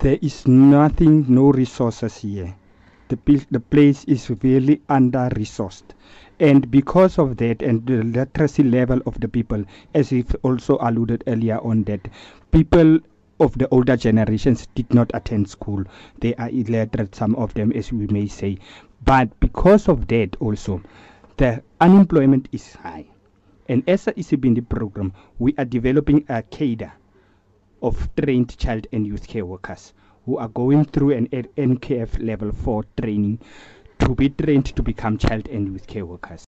there is nothing, no resources here. The, the place is really under resourced. And because of that, and the literacy level of the people, as if also alluded earlier on, that people of the older generations did not attend school. They are illiterate, some of them, as we may say. But because of that, also, the unemployment is high. And as a Isibindi program, we are developing a cadre of trained child and youth care workers who are going through an NQF level 4 training to be trained to become child and youth care workers.